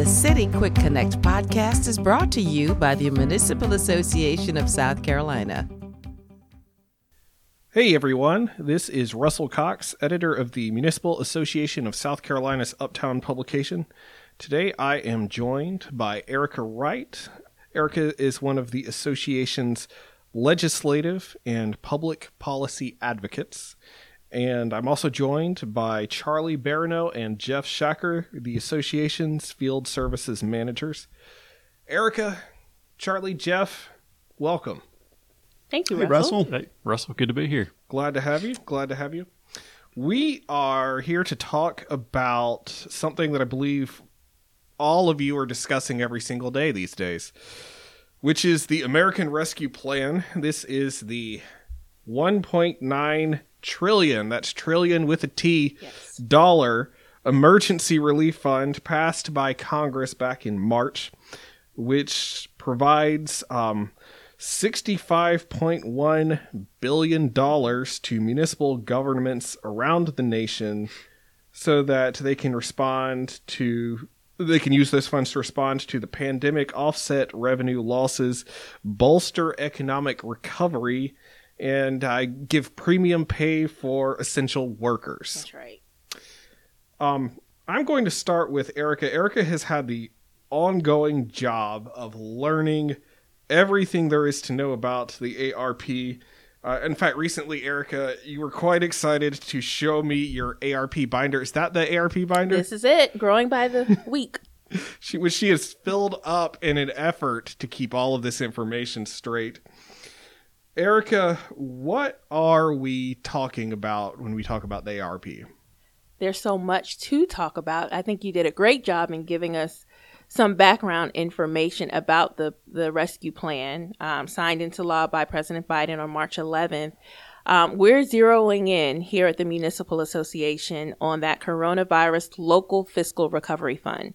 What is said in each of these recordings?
The City Quick Connect podcast is brought to you by the Municipal Association of South Carolina. Hey everyone, this is Russell Cox, editor of the Municipal Association of South Carolina's Uptown publication. Today I am joined by Erica Wright. Erica is one of the association's legislative and public policy advocates. And I'm also joined by Charlie Barrineau and Jeff Shacker, the association's field services managers. Erica, Charlie, Jeff, welcome. Thank you, Hey, Russell. Russell. Hey, Russell, good to be here. Glad to have you. Glad to have you. We are here to talk about something that I believe all of you are discussing every single day these days, which is the American Rescue Plan. This is the 1.9 trillion, that's trillion with a T, Yes. dollar emergency relief fund passed by Congress back in March, which provides um, $65.1 billion to municipal governments around the nation so that they can respond to they can use those funds to respond to the pandemic, offset revenue losses, bolster economic recovery, and uh, give premium pay for essential workers. That's right. Um, I'm going to start with Erica. Erica has had the ongoing job of learning everything there is to know about the ARP. Uh, in fact, recently, Erica, you were quite excited to show me your ARP binder. Is that the ARP binder? This is it. Growing by the week. she which she has filled up in an effort to keep all of this information straight. Erica, what are we talking about when we talk about the ARP? There's so much to talk about. I think you did a great job in giving us some background information about the, the rescue plan um, signed into law by President Biden on March 11th. Um, we're zeroing in here at the Municipal Association on that coronavirus local fiscal recovery fund.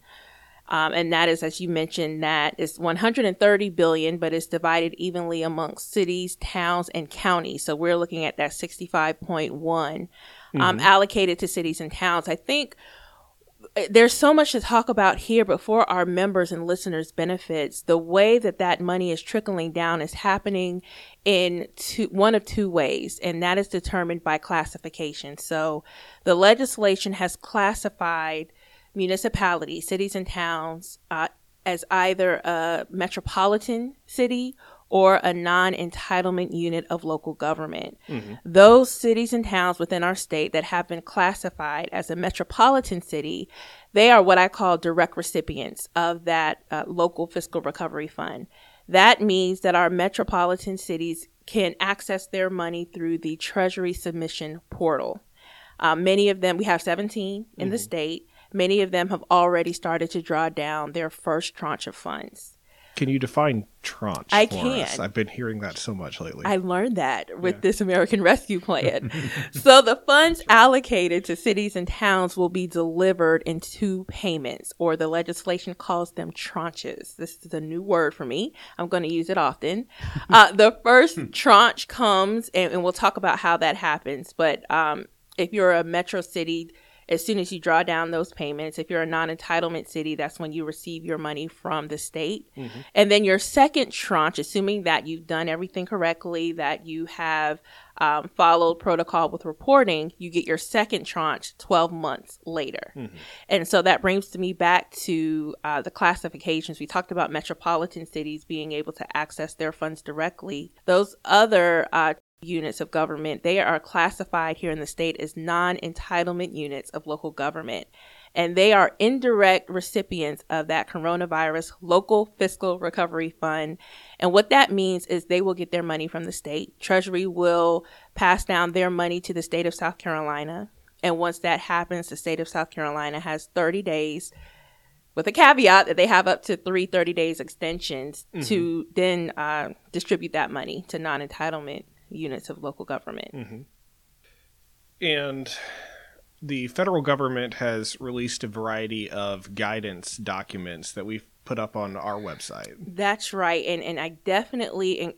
Um, and that is, as you mentioned, that is 130 billion, but it's divided evenly amongst cities, towns, and counties. So we're looking at that 65.1 um, allocated to cities and towns. I think uh, there's so much to talk about here, but for our members and listeners' benefits, the way that that money is trickling down is happening in two, one of two ways, and that is determined by classification. So the legislation has classified municipalities, cities, and towns uh, as either a metropolitan city or a non entitlement unit of local government. Those cities and towns within our state that have been classified as a metropolitan city, they are what I call direct recipients of that uh, local fiscal recovery fund. That means that our metropolitan cities can access their money through the Treasury submission portal. Uh, many of them, we have 17 in the state. Many of them have already started to draw down their first tranche of funds. Can you define tranche? I can. us? I've been hearing that so much lately. I learned that with this American Rescue Plan. so the funds allocated to cities and towns will be delivered in two payments, or the legislation calls them tranches. This is a new word for me. I'm going to use it often. Uh, the first tranche comes, and, and we'll talk about how that happens. But um, if you're a metro city, as soon as you draw down those payments, if you're a non entitlement city, that's when you receive your money from the state. And then your second tranche, assuming that you've done everything correctly, that you have um, followed protocol with reporting, you get your second tranche 12 months later. And so that brings me back to uh, the classifications. We talked about metropolitan cities being able to access their funds directly. Those other uh, units of government, they are classified here in the state as non entitlement units of local government. And they are indirect recipients of that coronavirus local fiscal recovery fund. And what that means is they will get their money from the state. Treasury will pass down their money to the state of South Carolina. And once that happens, the state of South Carolina has 30 days with a caveat that they have up to three 30 days extensions to then uh, distribute that money to non entitlement units of local government. Mm-hmm. and the federal government has released a variety of guidance documents that we've put up on our website. That's right. And, and I definitely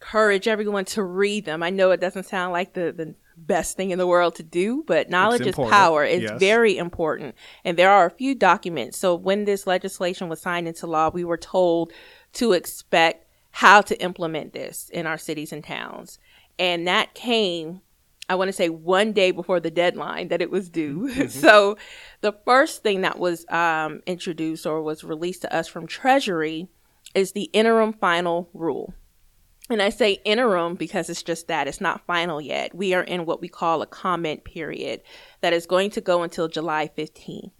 encourage everyone to read them. I know it doesn't sound like the, the, best thing in the world to do, but knowledge is power. It's yes. very important. And there are a few documents. So when this legislation was signed into law, we were told to expect how to implement this in our cities and towns. And that came, I want to say, one day before the deadline that it was due. so the first thing that was um, introduced or was released to us from Treasury is the interim final rule. And I say interim because it's just that it's not final yet. We are in what we call a comment period that is going to go until July 15th.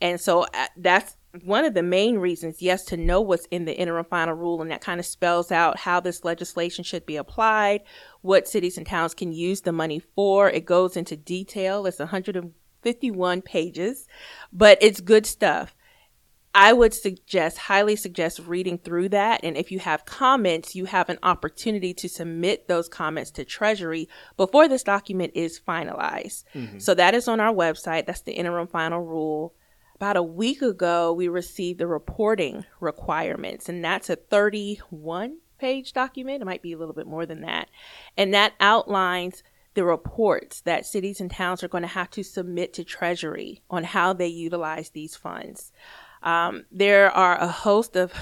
And so uh, that's one of the main reasons, yes, to know what's in the interim final rule. And that kind of spells out how this legislation should be applied, what cities and towns can use the money for. It goes into detail. It's 151 pages, but it's good stuff. I would suggest, highly suggest reading through that. And if you have comments, you have an opportunity to submit those comments to Treasury before this document is finalized. Mm-hmm. So that is on our website. That's the interim final rule. About a week ago, we received the reporting requirements, and that's a 31 page document. It might be a little bit more than that. And that outlines the reports that cities and towns are going to have to submit to Treasury on how they utilize these funds. Um, there are a host of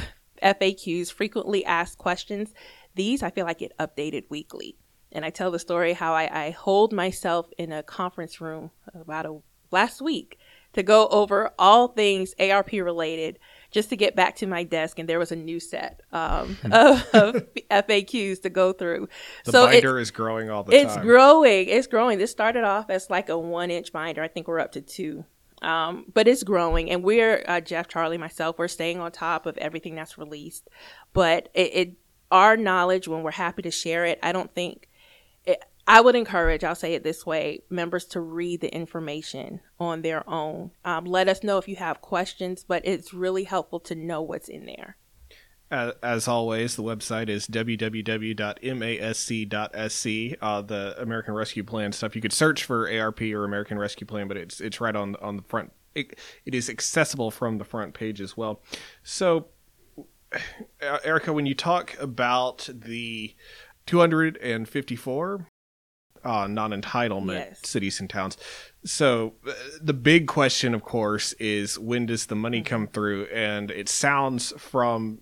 FAQs, frequently asked questions. These I feel like get updated weekly. And I tell the story how I, I hold myself in a conference room about a last week to go over all things ARP related just to get back to my desk and there was a new set um, of, of FAQs to go through. The so binder is growing all the it's time. It's growing. It's growing. This started off as like a one inch binder. I think we're up to two. Um, but it's growing, and we're uh, Jeff, Charlie, myself. We're staying on top of everything that's released. But it, it our knowledge when we're happy to share it. I don't think it, I would encourage. I'll say it this way: members to read the information on their own. Um, let us know if you have questions, but it's really helpful to know what's in there. As, always, the website is www.masc.sc. Uh, the American Rescue Plan stuff. You could search for ARP or American Rescue Plan, but it's it's right on on the front. It, it is accessible from the front page as well. So, Erica, when you talk about the 254 uh, non-entitlement Yes. cities and towns. So uh, the big question, of course, is when does the money come through? And it sounds from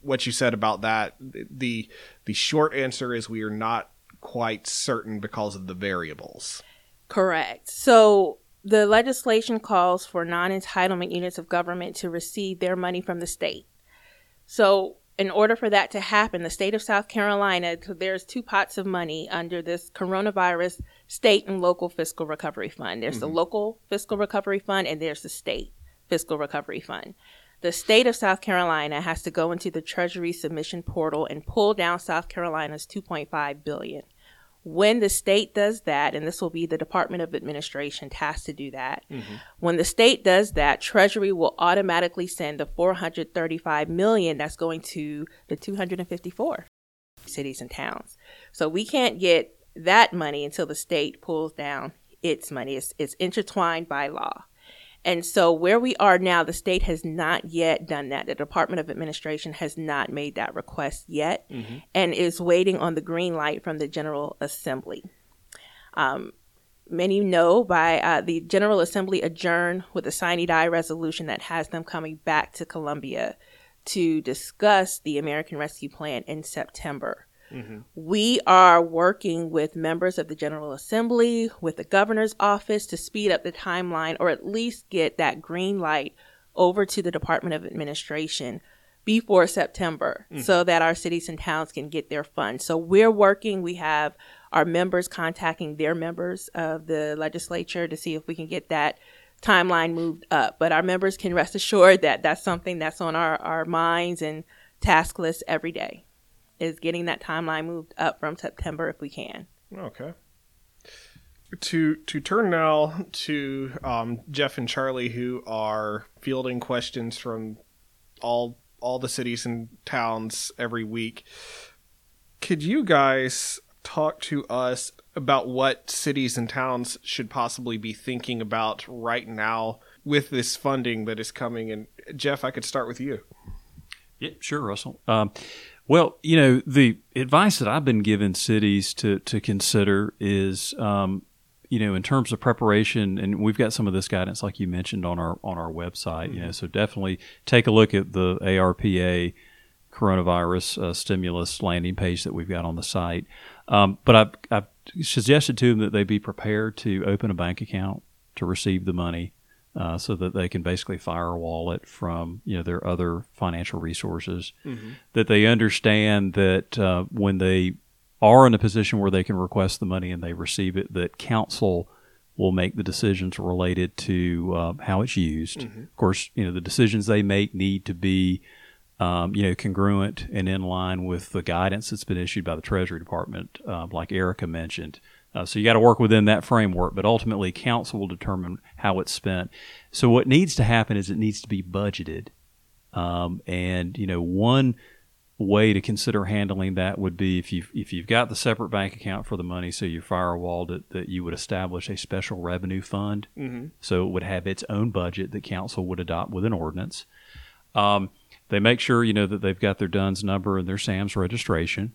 what you said about that, the the short answer is we are not quite certain because of the variables. Correct. So the legislation calls for non entitlement units of government to receive their money from the state. So, in order for that to happen, the state of South Carolina, so there's two pots of money under this coronavirus state and local fiscal recovery fund. There's the mm-hmm. local fiscal recovery fund and there's the state fiscal recovery fund. The state of South Carolina has to go into the Treasury submission portal and pull down South Carolina's 2.5 billion. When the state does that, and this will be the Department of Administration tasked to do that, mm-hmm. when the state does that, Treasury will automatically send the 435 million that's going to the 254 cities and towns. So we can't get that money until the state pulls down its money. It's, it's intertwined by law. And so where we are now, the state has not yet done that. The Department of Administration has not made that request yet and is waiting on the green light from the General Assembly. Um, many know by uh, the General Assembly adjourned with a sine die resolution that has them coming back to Columbia to discuss the American Rescue Plan in September. Mm-hmm. We are working with members of the General Assembly, with the governor's office to speed up the timeline or at least get that green light over to the Department of Administration before September mm-hmm. so that our cities and towns can get their funds. So we're working, we have our members contacting their members of the legislature to see if we can get that timeline moved up. But our members can rest assured that that's something that's on our, our minds and task list every day is getting that timeline moved up from September if we can. Okay. To to turn now to um, Jeff and Charlie, who are fielding questions from all all the cities and towns every week. Could you guys talk to us about what cities and towns should possibly be thinking about right now with this funding that is coming? And Jeff, I could start with you. Yeah, sure, Russell. Um, well, you know, the advice that I've been giving cities to to consider is, um, you know, in terms of preparation, and we've got some of this guidance, like you mentioned, on our on our website. Mm-hmm. You know, so definitely take a look at the ARPA coronavirus uh, stimulus landing page that we've got on the site. Um, but I've, I've suggested to them that they be prepared to open a bank account to receive the money uh, so that they can basically firewall it from you know their other financial resources. Mm-hmm. That they understand that uh, when they are in a position where they can request the money and they receive it, that council will make the decisions related to uh, how it's used. Mm-hmm. Of course, you know the decisions they make need to be um, you know congruent and in line with the guidance that's been issued by the Treasury Department, uh, like Erica mentioned. Uh, so you got to work within that framework, but ultimately council will determine how it's spent. So what needs to happen is it needs to be budgeted. Um, and you know, one way to consider handling that would be if you if you've got the separate bank account for the money, so you firewalled it, that you would establish a special revenue fund. Mm-hmm. So it would have its own budget that council would adopt with an ordinance. Um, they make sure you know that they've got their DUNS number and their SAMS registration.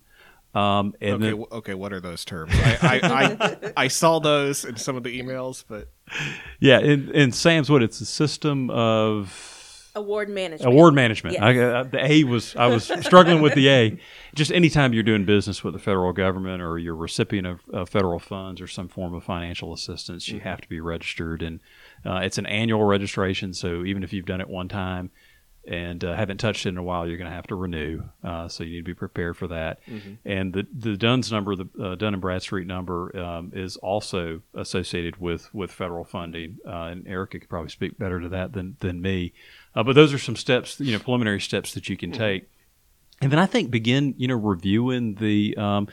Um, okay, then, okay, what are those terms? I, I, I, I, saw those in some of the emails, but yeah, in, in SAM's what it's a system of award management. Award management. Yes. I, the A was I was struggling with the A. Just anytime you're doing business with the federal government or you're a recipient of, of federal funds or some form of financial assistance, you mm-hmm. have to be registered, and uh, it's an annual registration. So even if you've done it one time, and uh, haven't touched it in a while, you're going to have to renew. Uh, so you need to be prepared for that. Mm-hmm. And the the Duns number, the uh, Dun and Bradstreet number, um, is also associated with with federal funding. Uh, and Erica could probably speak better to that than than me. Uh, but those are some steps, you know, preliminary steps that you can mm-hmm. take. And then I think begin, you know, reviewing the um,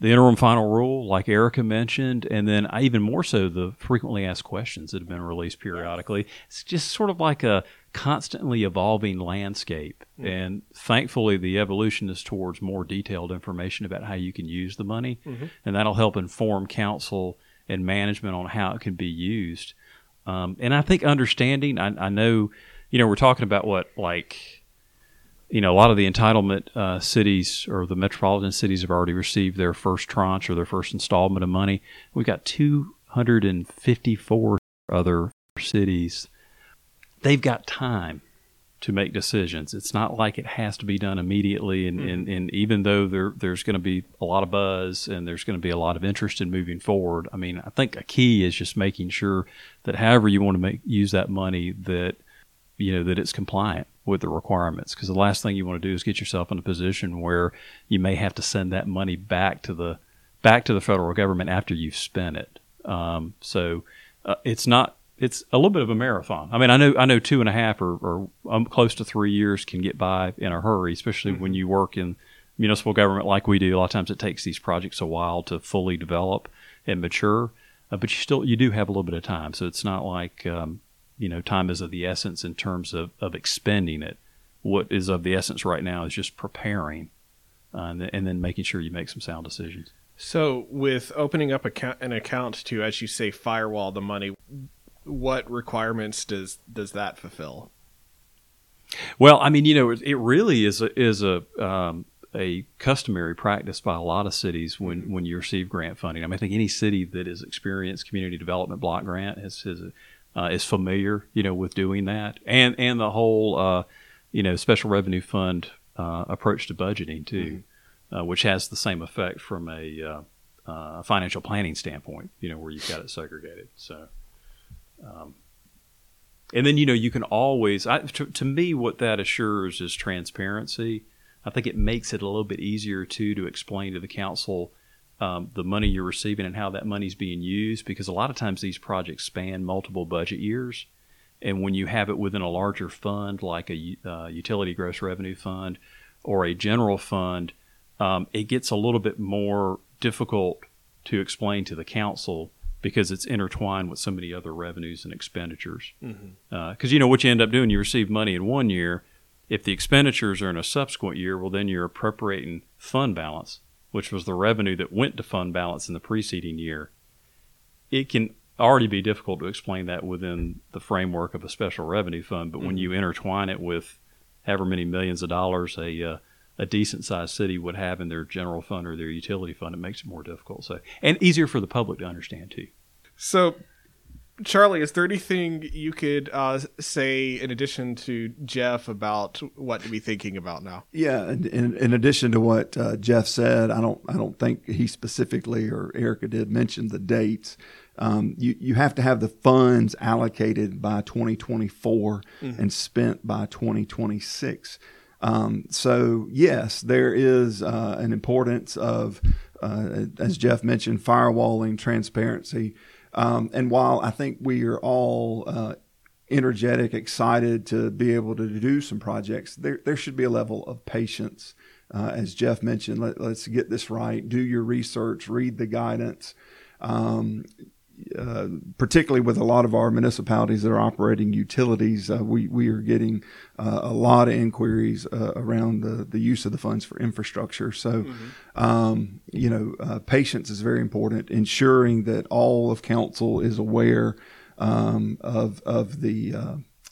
the interim final rule, like Erica mentioned, and then even more so the frequently asked questions that have been released periodically. It's just sort of like a constantly evolving landscape. Mm-hmm. And thankfully, the evolution is towards more detailed information about how you can use the money, mm-hmm. and that'll help inform council and management on how it can be used. Um, and I think understanding, I, I know, you know, we're talking about what like you know, a lot of the entitlement uh, cities or the metropolitan cities have already received their first tranche or their first installment of money. We've got 254 other cities. They've got time to make decisions. It's not like it has to be done immediately. And, mm-hmm. and, and, even though there, there's going to be a lot of buzz and there's going to be a lot of interest in moving forward, I mean, I think a key is just making sure that however you want to make use that money, that you know that it's compliant with the requirements because the last thing you want to do is get yourself in a position where you may have to send that money back to the back to the federal government after you've spent it. Um, so uh, it's not it's a little bit of a marathon. I mean, I know I know two and a half or, or um, close to three years can get by in a hurry, especially mm-hmm. when you work in municipal government like we do. A lot of times it takes these projects a while to fully develop and mature, uh, but you still you do have a little bit of time. So it's not like um, you know time is of the essence in terms of, of expending it. What is of the essence right now is just preparing, uh, and, and, then making sure you make some sound decisions. So, with opening up account, an account to, as you say, firewall the money, what requirements does does that fulfill? Well, I mean, you know, it, it really is a, is a um, a customary practice by a lot of cities when, mm-hmm. when you receive grant funding. I mean, I think any city that has experienced community development block grant has, has uh, is familiar, you know, with doing that, and and the whole, uh, you know, special revenue fund uh, approach to budgeting too, mm-hmm. Uh, which has the same effect from a uh, uh, financial planning standpoint, you know, where you've got it segregated. So, um, and then you know you can always, I, to, to me, what that assures is transparency. I think it makes it a little bit easier too to explain to the council um, the money you're receiving and how that money is being used because a lot of times these projects span multiple budget years. And when you have it within a larger fund like a uh, utility gross revenue fund or a general fund, um, it gets a little bit more difficult to explain to the council because it's intertwined with so many other revenues and expenditures. Because mm-hmm. uh, you know what you end up doing, you receive money in one year. If the expenditures are in a subsequent year, well, then you're appropriating fund balance which was the revenue that went to fund balance in the preceding year, it can already be difficult to explain that within the framework of a special revenue fund. But mm-hmm. when you intertwine it with however many millions of dollars a uh, a decent sized city would have in their general fund or their utility fund, it makes it more difficult. So and easier for the public to understand too. So, Charlie, is there anything you could uh, say in addition to Jeff about what to be thinking about now? Yeah, in, in, in addition to what uh, Jeff said, I don't I don't think he specifically or Erica did mention the dates. Um, you you have to have the funds allocated by 2024 mm-hmm. and spent by 2026. Um, so yes, there is uh, an importance of, uh, as Jeff mentioned, firewalling, transparency. Um, and while I think we are all uh, energetic, excited to be able to do some projects, there, there should be a level of patience. Uh, as Jeff mentioned, let, us get this right. Do your research, read the guidance. Um, uh, particularly with a lot of our municipalities that are operating utilities, uh, we, we are getting uh, a lot of inquiries uh, around the, the use of the funds for infrastructure. So, mm-hmm. um, you know, uh, patience is very important, ensuring that all of council is aware um, of, of the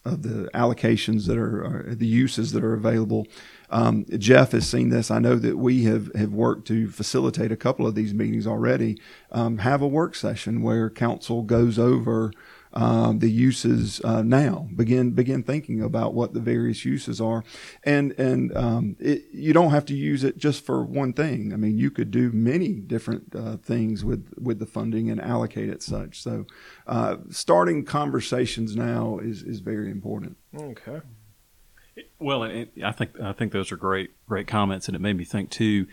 of the allocations that are, are, the uses that are available. Um, Jeff has seen this. I know that we have, have worked to facilitate a couple of these meetings already. Um, have a work session where council goes over um, the uses uh, now. Begin begin thinking about what the various uses are, and and um, it, you don't have to use it just for one thing. I mean, you could do many different uh, things with with the funding and allocate it such. So, uh, starting conversations now is is very important. Okay. Well, it, I think I think those are great great comments, and it made me think too.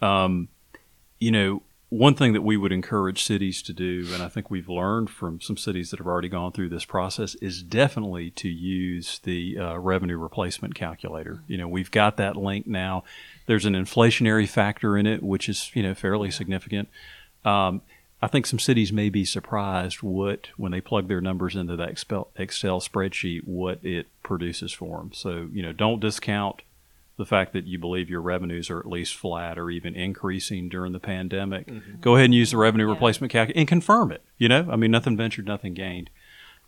Um, you know, one thing that we would encourage cities to do, and I think we've learned from some cities that have already gone through this process, is definitely to use the uh, revenue replacement calculator. You know, we've got that link now. There's an inflationary factor in it, which is you know fairly significant. Um, I think some cities may be surprised what when they plug their numbers into that Excel, Excel spreadsheet what it produces for them. So you know, don't discount the fact that you believe your revenues are at least flat or even increasing during the pandemic. Mm-hmm. Go ahead and use the revenue yeah. replacement calculator and confirm it. You know, I mean, nothing ventured, nothing gained.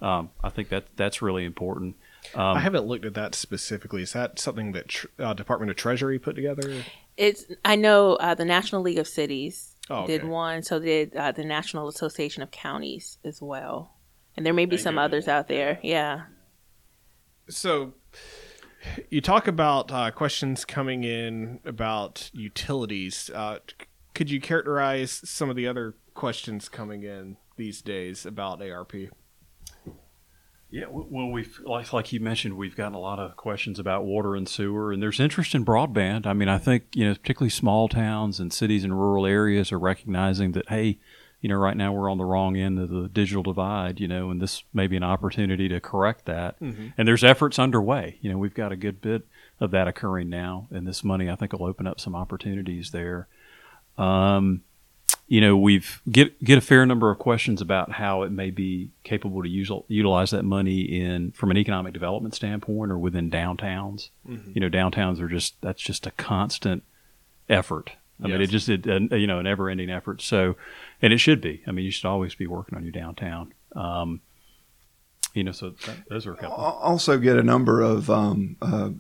Um, I think that that's really important. Um, I haven't looked at that specifically. Is that something that tr- uh, Department of Treasury put together? It's. I know uh, the National League of Cities oh, okay. did one. So did uh, the National Association of Counties as well, and there may be some others out there. Yeah. So you talk about uh, questions coming in about utilities. Uh, could you characterize some of the other questions coming in these days about ARP? Yeah, well, we've like like you mentioned, we've gotten a lot of questions about water and sewer, and there's interest in broadband. I mean, I think you know, particularly small towns and cities and rural areas are recognizing that hey, you know, right now we're on the wrong end of the digital divide, you know, and this may be an opportunity to correct that. Mm-hmm. And there's efforts underway. You know, we've got a good bit of that occurring now, and this money I think will open up some opportunities there. Um, you know, we've get get a fair number of questions about how it may be capable to use, utilize that money in from an economic development standpoint or within downtowns. Mm-hmm. You know, downtowns are just that's just a constant effort. I yes. mean, it just it, uh, you know a never ending effort. So, and it should be. I mean, you should always be working on your downtown. Um, you know, so that, those are a couple. Also, get a number of um, uh,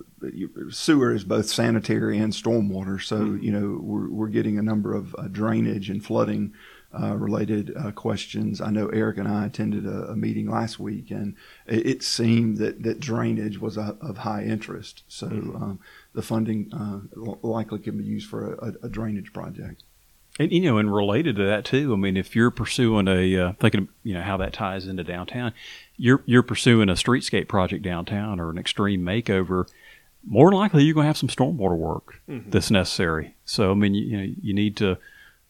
sewer is both sanitary and stormwater. So, mm-hmm. you know, we're, we're getting a number of uh, drainage and flooding uh, related uh, questions. I know Eric and I attended a, a meeting last week, and it, it, seemed that, that drainage was a, of high interest. So, mm-hmm. um, the funding uh, likely can be used for a, a, drainage project. And you know, and related to that too. I mean, if you're pursuing a uh, thinking, you know, how that ties into downtown, you're you're pursuing a streetscape project downtown or an extreme makeover more than likely you're going to have some stormwater work mm-hmm. that's necessary. So I mean, you, you, know, you need to,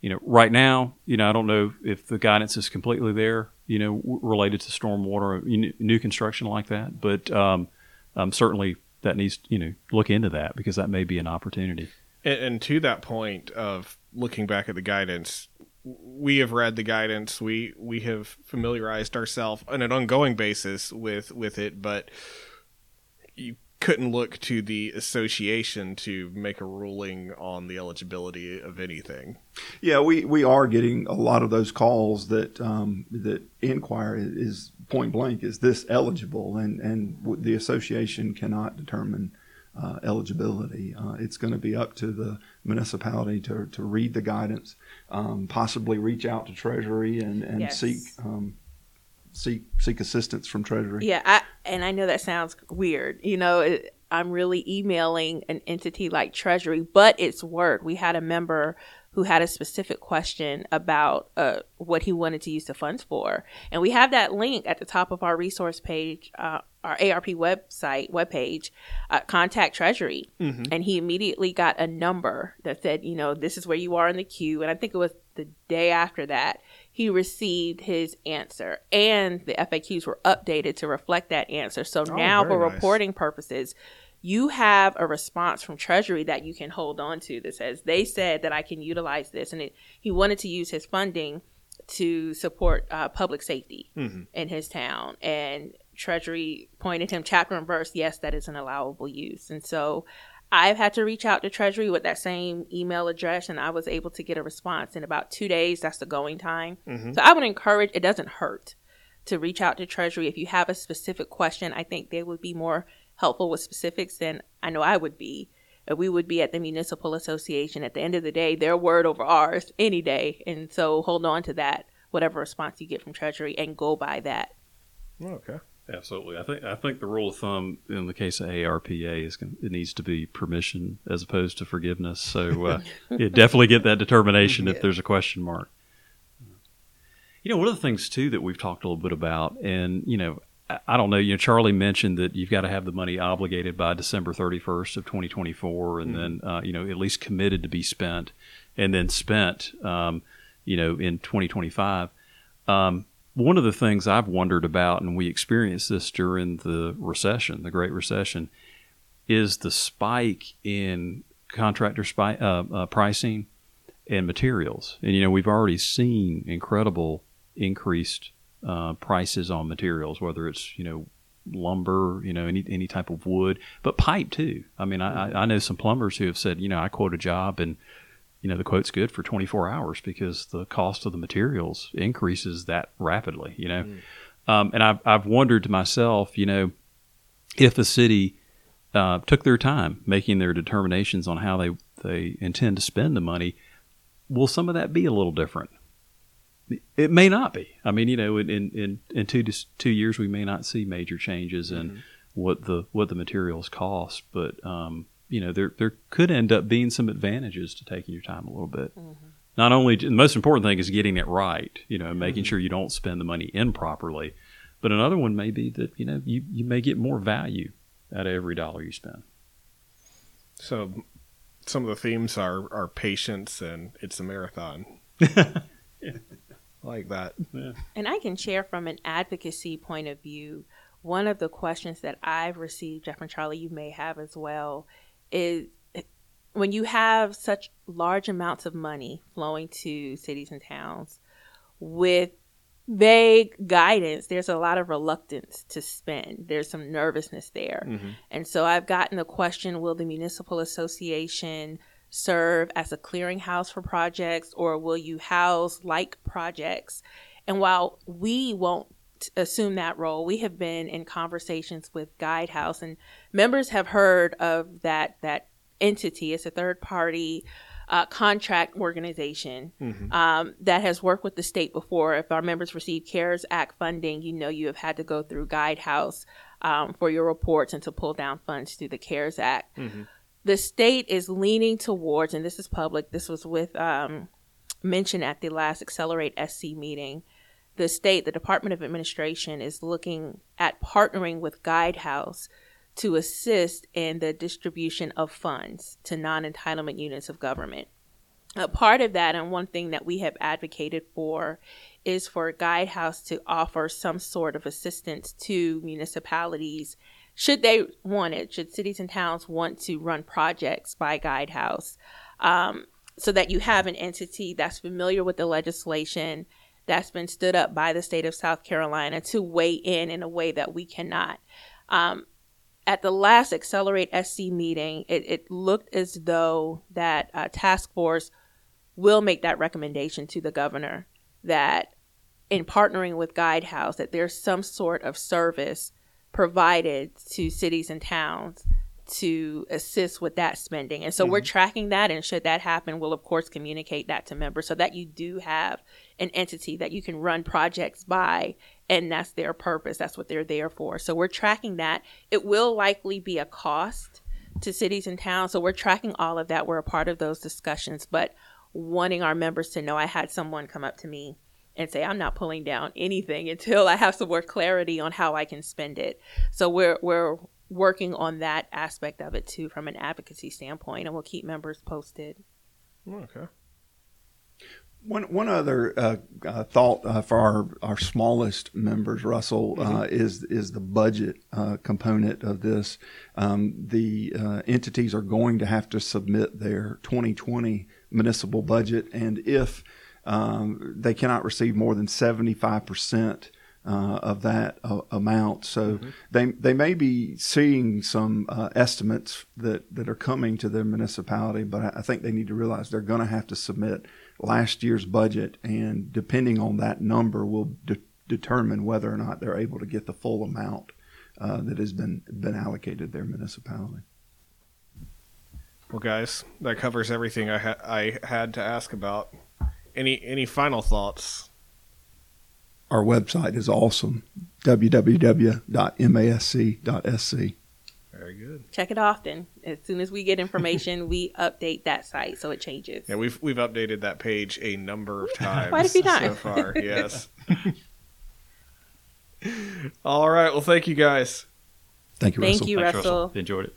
you know, right now, you know, I don't know if the guidance is completely there, you know, w- related to stormwater, new construction like that, but um, um, certainly that needs, you know, look into that because that may be an opportunity. And, and to that point of looking back at the guidance, we have read the guidance. We we have familiarized ourselves on an ongoing basis with with it, but you couldn't look to the association to make a ruling on the eligibility of anything. Yeah, we, we are getting a lot of those calls that um, that inquire is point blank is this eligible, and and the association cannot determine uh, eligibility. Uh, it's going to be up to the municipality to, to read the guidance, um, possibly reach out to Treasury and, and Yes. seek um, seek seek assistance from Treasury. Yeah, I, and I know that sounds weird. You know, it, I'm really emailing an entity like Treasury, but it's work. We had a member who had a specific question about uh, what he wanted to use the funds for, and we have that link at the top of our resource page, uh, our ARP website webpage. Uh, contact Treasury, and he immediately got a number that said, you know, this is where you are in the queue, and I think it was the day after that he received his answer and the FAQs were updated to reflect that answer. So now Oh, very for nice. reporting purposes, you have a response from Treasury that you can hold on to that says they said that I can utilize this, and it, he wanted to use his funding to support uh, public safety in his town, and Treasury pointed him chapter and verse. Yes, that is an allowable use, and so I've had to reach out to Treasury with that same email address, and I was able to get a response in about two days. That's the going time. Mm-hmm. So I would encourage. It doesn't hurt to reach out to Treasury if you have a specific question. I think they would be more helpful with specifics than I know I would be. We would be at the municipal association. At the end of the day, their word over ours any day, and so hold on to that. Whatever response you get from Treasury, and go by that. Okay. Absolutely. I think I think the rule of thumb in the case of ARPA is it needs to be permission as opposed to forgiveness. So uh, yeah, definitely get that determination if there's a question mark. You know, one of the things too that we've talked a little bit about, and you know, I, I don't know. You know, Charlie mentioned that you've got to have the money obligated by December 31st of 2024, and then uh, you know at least committed to be spent, and then spent, um, you know, in 2025. Um, one of the things I've wondered about, and we experienced this during the recession, the Great Recession, is the spike in contractor uh, uh, pricing and materials. And you know, we've already seen incredible increased uh, prices on materials, whether it's you know lumber, you know any any type of wood, but pipe too. I mean, I- I know some plumbers who have said, you know, I quote a job and you know the quote's good for 24 hours because the cost of the materials increases that rapidly you know? Um, and I've, I've wondered to myself you know if the city uh, took their time making their determinations on how they they intend to spend the money will some of that be a little different? It may not be. I mean you know in in, in, two to two years we may not see major changes in what the what the materials cost but um, you know there there could end up being some advantages to taking your time a little bit. Mm-hmm. Not only the most important thing is getting it right, you know, making mm-hmm. sure you don't spend the money improperly, but another one may be that you know you you may get more value out of every dollar you spend. So some of the themes are are patience and it's a marathon. Like that. And I can share from an advocacy point of view, one of the questions that I've received, Jeff and Charlie, you may have as well, is when you have such large amounts of money flowing to cities and towns with vague guidance, there's a lot of reluctance to spend. There's some nervousness there. Mm-hmm. And so I've gotten the question will the municipal association serve as a clearinghouse for projects or will you house like projects? And while we won't assume that role, we have been in conversations with Guidehouse and members have heard of that that entity. It's a third party uh, contract organization um, that has worked with the state before. If our members receive CARES Act funding, you know you have had to go through Guidehouse um, for your reports and to pull down funds through the CARES Act. The state is leaning towards, and this is public. This was with um, mentioned at the last Accelerate SC meeting. The state, the Department of Administration, is looking at partnering with Guidehouse to assist in the distribution of funds to non entitlement units of government. A part of that, and one thing that we have advocated for, is for Guidehouse to offer some sort of assistance to municipalities should they want it, should cities and towns want to run projects by Guidehouse, um, so that you have an entity that's familiar with the legislation that's been stood up by the state of South Carolina to weigh in in a way that we cannot. Um, at the last Accelerate SC meeting, it, it looked as though that uh, task force will make that recommendation to the governor that in partnering with Guidehouse, that there's some sort of service provided to cities and towns to assist with that spending. And so we're mm-hmm. tracking that. And should that happen, we'll of course communicate that to members so that you do have an entity that you can run projects by. And that's their purpose. That's what they're there for. So we're tracking that. It will likely be a cost to cities and towns. So we're tracking all of that. We're a part of those discussions, but wanting our members to know I had someone come up to me and say I'm not pulling down anything until I have some more clarity on how I can spend it. So we're we're working on that aspect of it too from an advocacy standpoint and we'll keep members posted. Okay. One one other uh, uh, thought uh, for our, our smallest members, Russell, uh, is is the budget uh, component of this. Um, the uh, entities are going to have to submit their 2020 municipal budget, and if um, they cannot receive more than 75 percent uh, of that uh, amount. So they they may be seeing some uh, estimates that, that are coming to their municipality, but I, I think they need to realize they're going to have to submit last year's budget, and depending on that number, will de- determine whether or not they're able to get the full amount uh, that has been been allocated their municipality. Well, guys, that covers everything I ha- I had to ask about. Any any final thoughts? Our website is awesome www.masc.sc. Very good. Check it often. As soon as we get information, we update that site so it changes. Yeah, we've we've updated that page a number of times Quite a few times so far. Yes. All right. Well, thank you guys. Thank you, Thank Russell. you, Thanks, Russell. Enjoyed it.